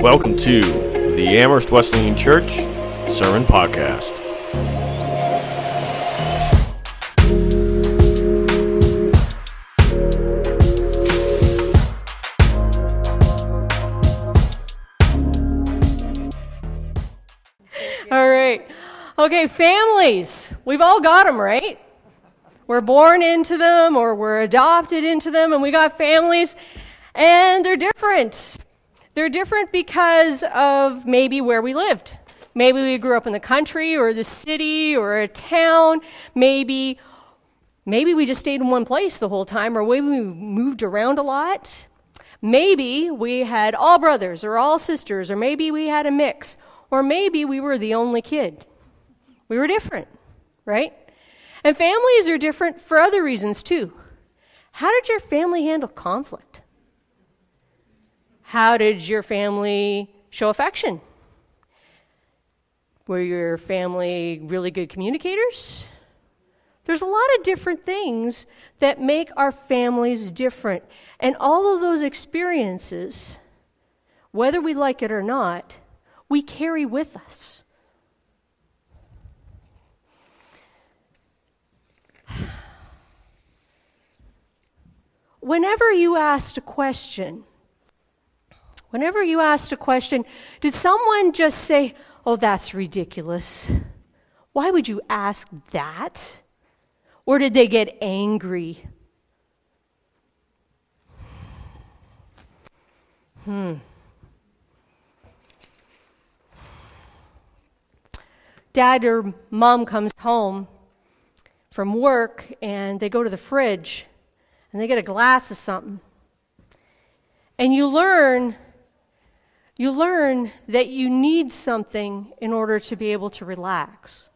Welcome to the Amherst Wesleyan Church Sermon Podcast. All right. Okay, families. We've all got them, right? We're born into them or we're adopted into them, and we got families, and they're different. They're different because of maybe where we lived. Maybe we grew up in the country or the city or a town. Maybe maybe we just stayed in one place the whole time or maybe we moved around a lot. Maybe we had all brothers or all sisters or maybe we had a mix or maybe we were the only kid. We were different, right? And families are different for other reasons too. How did your family handle conflict? How did your family show affection? Were your family really good communicators? There's a lot of different things that make our families different. And all of those experiences, whether we like it or not, we carry with us. Whenever you asked a question, whenever you asked a question, did someone just say, Oh, that's ridiculous? Why would you ask that? Or did they get angry? Hmm. Dad or mom comes home from work and they go to the fridge and they get a glass of something. And you learn you learn that you need something in order to be able to relax.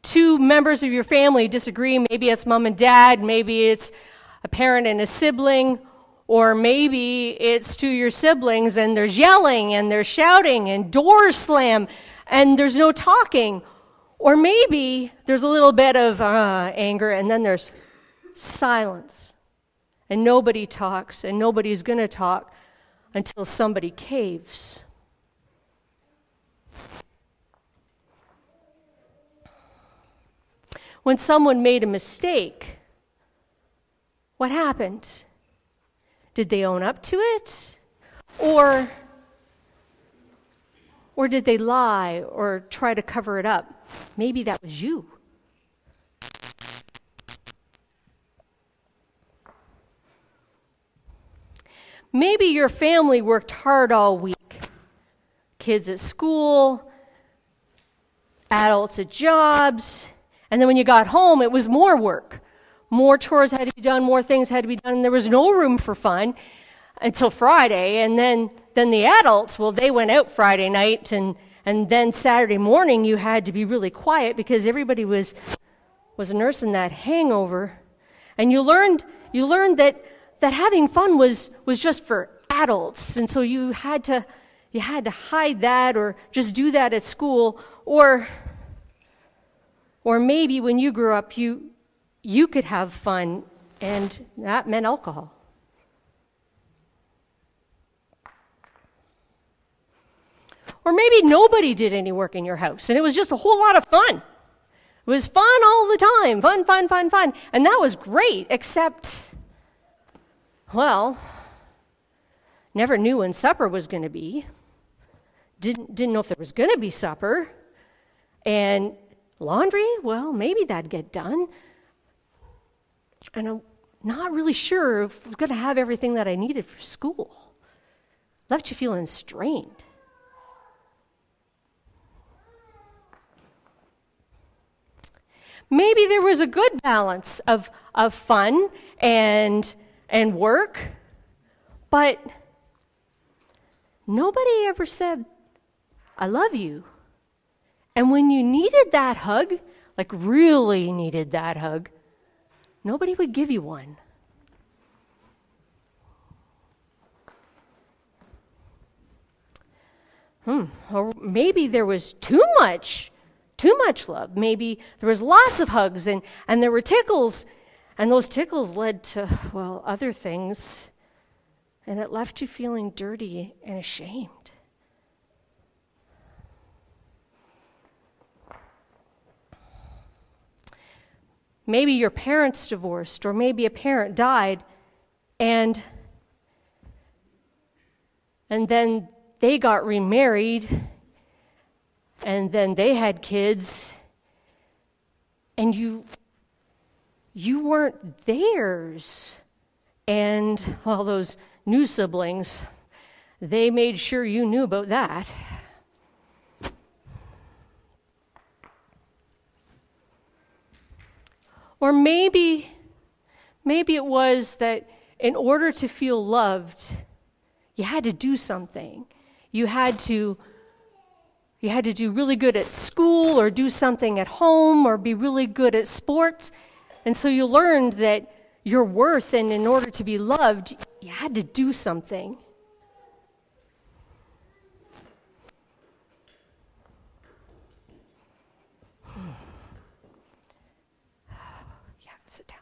Two members of your family disagree. Maybe it's mom and dad, maybe it's a parent and a sibling, or maybe it's to your siblings and there's yelling and there's shouting and doors slam and there's no talking. Or maybe there's a little bit of uh, anger and then there's silence. And nobody talks and nobody's going to talk until somebody caves. When someone made a mistake, what happened? Did they own up to it? Or, or did they lie or try to cover it up? Maybe that was you. Maybe your family worked hard all week. Kids at school, adults at jobs, and then when you got home, it was more work. More chores had to be done, more things had to be done, and there was no room for fun until Friday. And then, then the adults, well, they went out Friday night, and, and then Saturday morning you had to be really quiet because everybody was, was nursing that hangover. And you learned, you learned that, that having fun was, was just for adults. And so you had to, you had to hide that or just do that at school or or maybe when you grew up, you, you could have fun, and that meant alcohol. Or maybe nobody did any work in your house, and it was just a whole lot of fun. It was fun all the time fun, fun, fun, fun. And that was great, except, well, never knew when supper was going to be. Didn't, didn't know if there was going to be supper. And Laundry? Well, maybe that'd get done. And I'm not really sure if I'm going to have everything that I needed for school. Left you feeling strained. Maybe there was a good balance of, of fun and, and work, but nobody ever said, I love you. And when you needed that hug, like really needed that hug, nobody would give you one. Hmm, or maybe there was too much, too much love. Maybe there was lots of hugs and, and there were tickles, And those tickles led to, well, other things. And it left you feeling dirty and ashamed. Maybe your parents divorced, or maybe a parent died, and, and then they got remarried, and then they had kids, and you you weren't theirs. And, all those new siblings, they made sure you knew about that. Or maybe, maybe it was that in order to feel loved, you had to do something. You had to you had to do really good at school or do something at home or be really good at sports. And so you learned that your worth, and in order to be loved, you had to do something. yeah, sit down.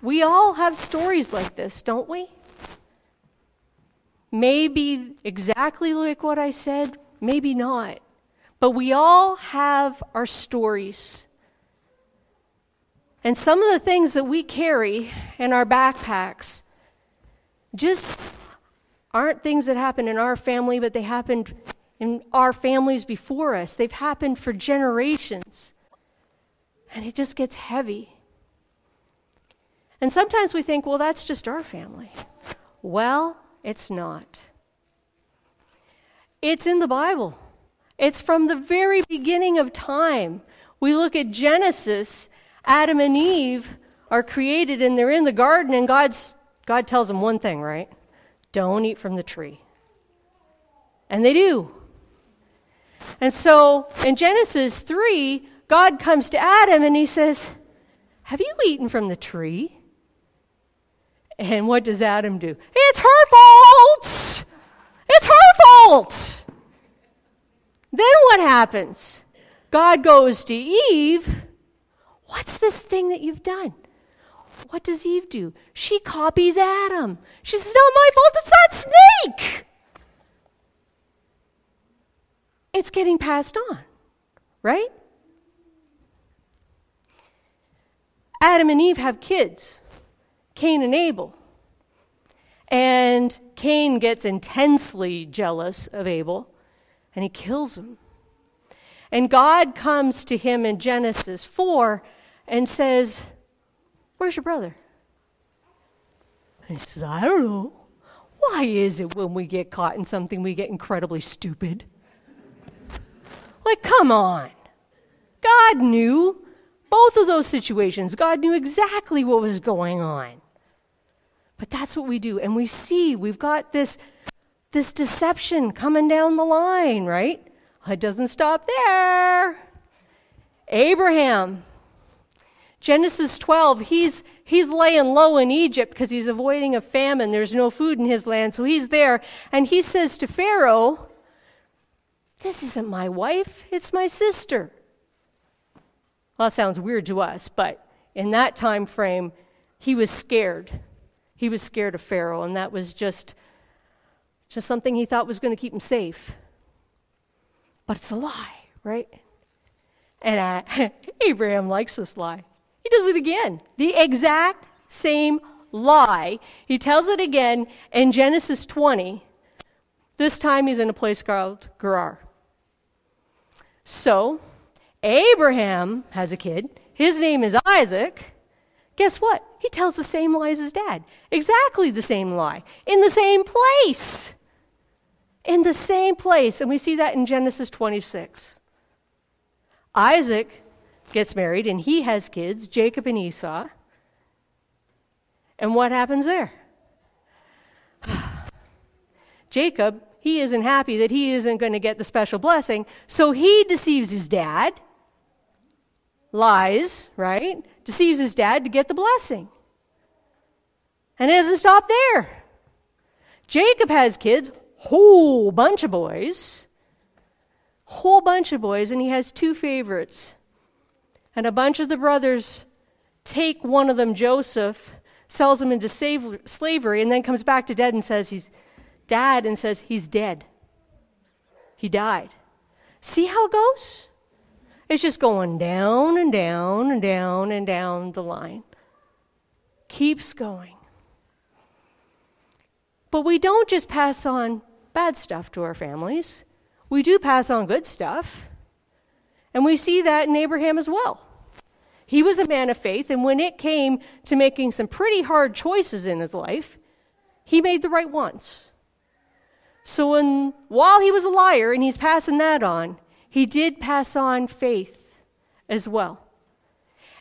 We all have stories like this, don't we? Maybe exactly like what I said, maybe not. But we all have our stories. And some of the things that we carry in our backpacks just aren't things that happen in our family, but they happened in our families before us. They've happened for generations. And it just gets heavy. And sometimes we think, well, that's just our family. Well, it's not. It's in the Bible. It's from the very beginning of time. We look at Genesis Adam and Eve are created and they're in the garden, and God's, God tells them one thing, right? Don't eat from the tree. And they do. And so in Genesis 3, God comes to Adam and he says, Have you eaten from the tree? And what does Adam do? It's her fault! It's her fault! Then what happens? God goes to Eve What's this thing that you've done? What does Eve do? She copies Adam. She says, Not my fault, it's that snake. It's getting passed on, right? Adam and Eve have kids, Cain and Abel. And Cain gets intensely jealous of Abel and he kills him. And God comes to him in Genesis 4 and says, Where's your brother? And he says, I don't know. Why is it when we get caught in something we get incredibly stupid? Like, come on. God knew both of those situations. God knew exactly what was going on. But that's what we do. And we see we've got this, this deception coming down the line, right? It doesn't stop there. Abraham Genesis 12, he's, he's laying low in Egypt because he's avoiding a famine. There's no food in his land, so he's there. And he says to Pharaoh, This isn't my wife, it's my sister. Well, that sounds weird to us, but in that time frame, he was scared. He was scared of Pharaoh, and that was just, just something he thought was going to keep him safe. But it's a lie, right? And uh, Abraham likes this lie. Does it again. The exact same lie. He tells it again in Genesis 20. This time he's in a place called Gerar. So, Abraham has a kid. His name is Isaac. Guess what? He tells the same lie as his dad. Exactly the same lie. In the same place. In the same place. And we see that in Genesis 26. Isaac gets married and he has kids, Jacob and Esau. And what happens there? Jacob, he isn't happy that he isn't going to get the special blessing, so he deceives his dad, lies, right? Deceives his dad to get the blessing. And it doesn't stop there. Jacob has kids, whole bunch of boys, whole bunch of boys, and he has two favorites And a bunch of the brothers take one of them, Joseph, sells him into slavery, and then comes back to dad and says he's dad and says he's dead. He died. See how it goes? It's just going down and down and down and down the line. Keeps going. But we don't just pass on bad stuff to our families, we do pass on good stuff. And we see that in Abraham as well. He was a man of faith, and when it came to making some pretty hard choices in his life, he made the right ones. So when, while he was a liar and he's passing that on, he did pass on faith as well.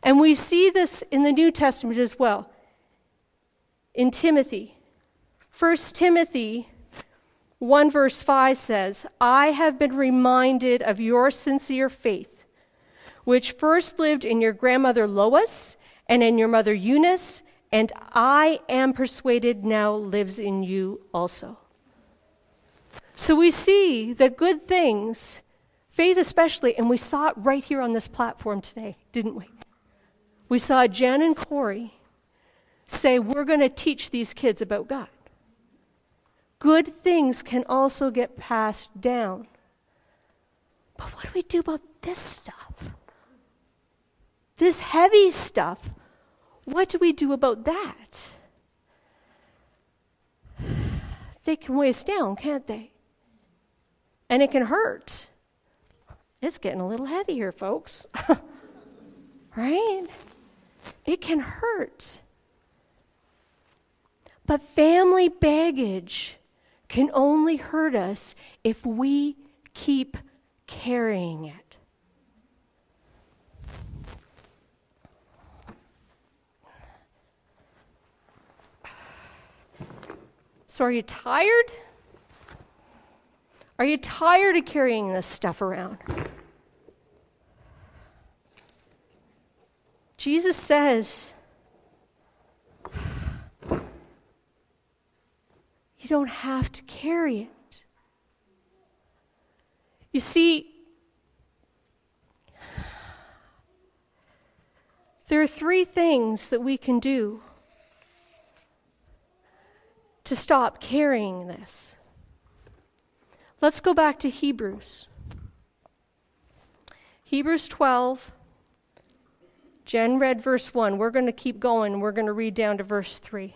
And we see this in the New Testament as well. In Timothy, 1 Timothy 1 verse 5 says, I have been reminded of your sincere faith, which first lived in your grandmother Lois and in your mother Eunice, and I am persuaded now lives in you also. So we see that good things, faith especially, and we saw it right here on this platform today, didn't we? We saw Jan and Corey say, We're going to teach these kids about God. Good things can also get passed down. But what do we do about this stuff? This heavy stuff. What do we do about that? They can weigh us down, can't they? and it can hurt. It's getting a little heavy here, folks. right? It can hurt. But family baggage can only hurt us if we keep carrying it. So, are you tired? Are you tired of carrying this stuff around? Jesus says, don't have to carry it. You see, there are three things that we can do to stop carrying this. Let's go back to Hebrews. Hebrews 12. Jen read verse 1. We're going to keep going. We're going to read down to verse 3.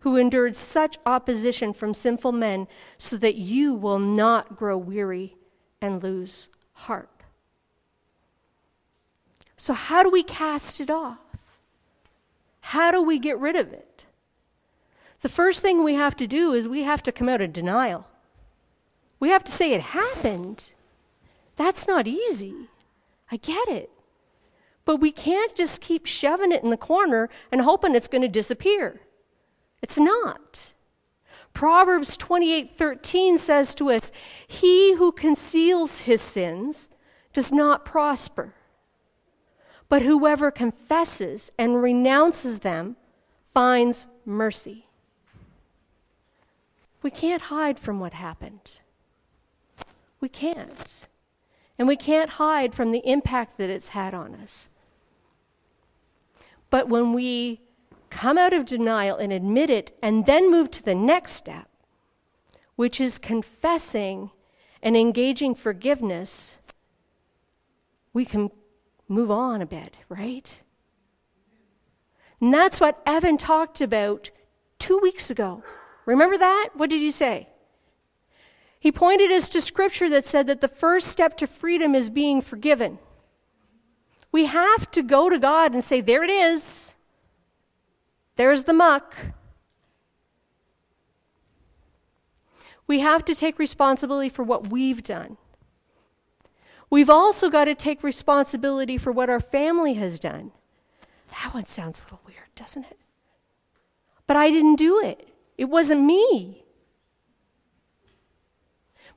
who endured such opposition from sinful men, so that you will not grow weary and lose heart. So, how do we cast it off? How do we get rid of it? The first thing we have to do is we have to come out of denial. We have to say it happened. That's not easy. I get it. But we can't just keep shoving it in the corner and hoping it's going to disappear. It's not. Proverbs 28:13 says to us, "He who conceals his sins does not prosper, but whoever confesses and renounces them finds mercy." We can't hide from what happened. We can't. And we can't hide from the impact that it's had on us. But when we come out of denial and admit it, and then move to the next step, which is confessing and engaging forgiveness, we can move on a bit, right? And that's what Evan talked about two weeks ago. Remember that? What did you say? He pointed us to scripture that said that the first step to freedom is being forgiven. We have to go to God and say, There it is. There's the muck. We have to take responsibility for what we've done. We've also got to take responsibility for what our family has done. That one sounds a little weird, doesn't it? But I didn't do it, it wasn't me.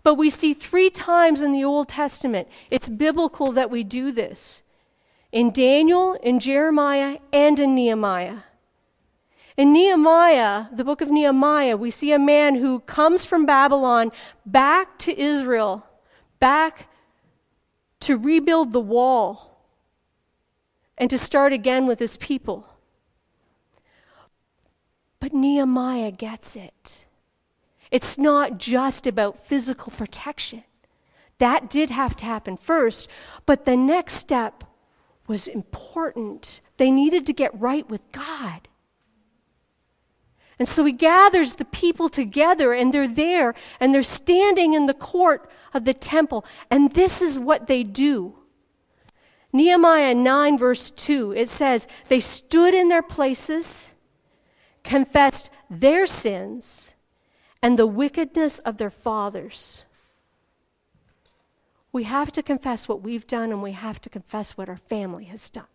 But we see three times in the Old Testament, it's biblical that we do this in Daniel, in Jeremiah, and in Nehemiah. In Nehemiah, the book of Nehemiah, we see a man who comes from Babylon back to Israel, back to rebuild the wall and to start again with his people. But Nehemiah gets it. It's not just about physical protection. That did have to happen first, but the next step was important. They needed to get right with God. And so he gathers the people together, and they're there, and they're standing in the court of the temple, and this is what they do. Nehemiah 9, verse 2, it says, They stood in their places, confessed their sins, and the wickedness of their fathers. We have to confess what we've done, and we have to confess what our family has done.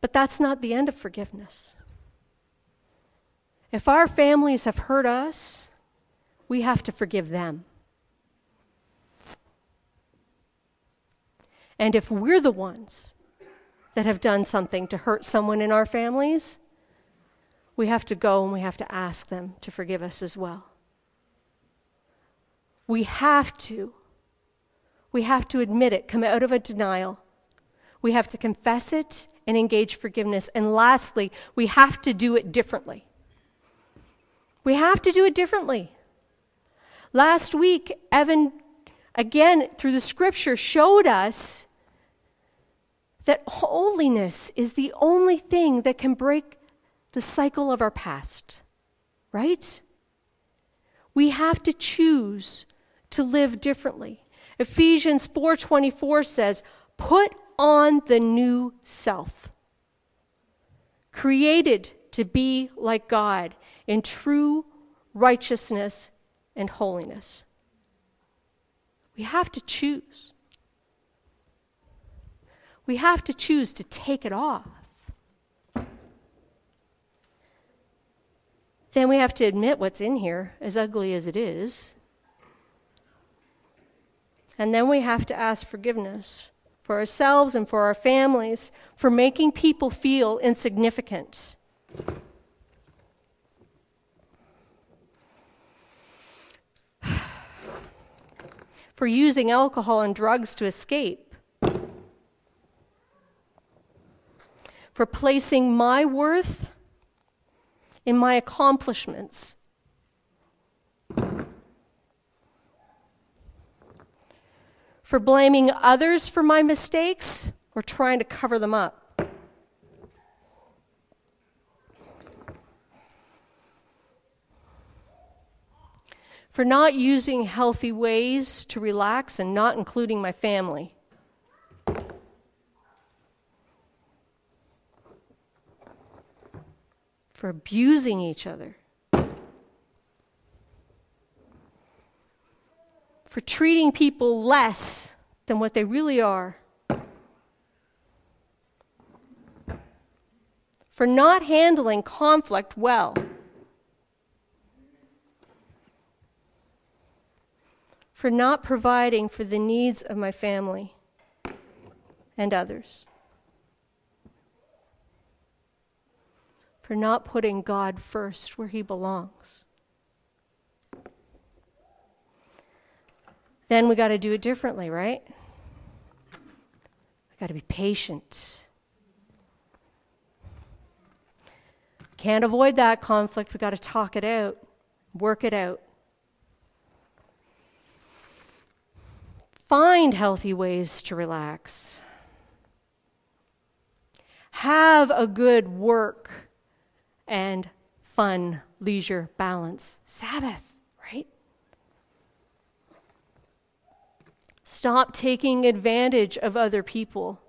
But that's not the end of forgiveness. If our families have hurt us, we have to forgive them. And if we're the ones that have done something to hurt someone in our families, we have to go and we have to ask them to forgive us as well. We have to. We have to admit it, come out of a denial. We have to confess it and engage forgiveness. And lastly, we have to do it differently. We have to do it differently. Last week, Evan, again, through the scripture, showed us that holiness is the only thing that can break the cycle of our past, right? We have to choose to live differently. Ephesians 4:24 says, "Put on the new self, created to be like God in true righteousness and holiness. We have to choose. We have to choose to take it off. Then we have to admit what's in here, as ugly as it is. And then we have to ask forgiveness for ourselves and for our families, for making people feel insignificant. for using alcohol and drugs to escape. For placing my worth in my accomplishments for blaming others for my mistakes or trying to cover them up. For not using healthy ways to relax and not including my family. For abusing each other. For treating people less than what they really are, for not handling conflict well. For not providing for the needs of my family and others. For not putting God first where He belongs. Then we got to do it differently, right? We got to be patient. Can't avoid that conflict. We got to talk it out, work it out. Find healthy ways to relax. Have a good work and fun, leisure balance. Sabbath. Stop taking advantage of other people.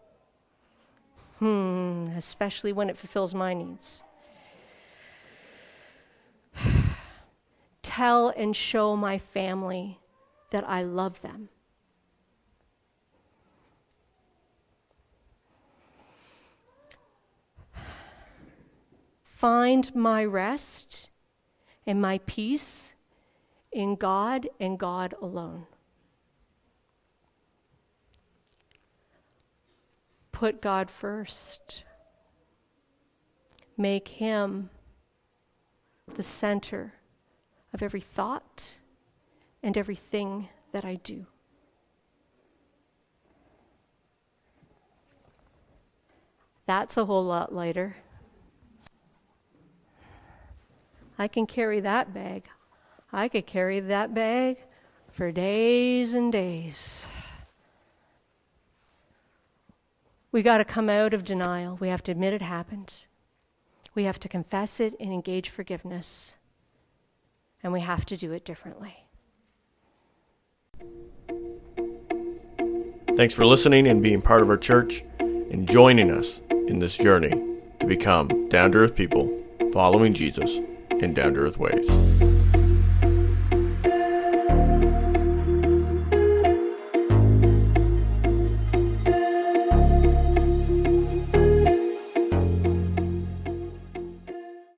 Hmm, especially when it fulfills my needs. Tell and show my family that I love them. Find my rest and my peace in God and God alone. Put God first. Make Him the center of every thought and everything that I do. That's a whole lot lighter. I can carry that bag. I could carry that bag for days and days. We got to come out of denial. We have to admit it happened. We have to confess it and engage forgiveness. And we have to do it differently. Thanks for listening and being part of our church and joining us in this journey to become down to earth people following Jesus in down to earth ways.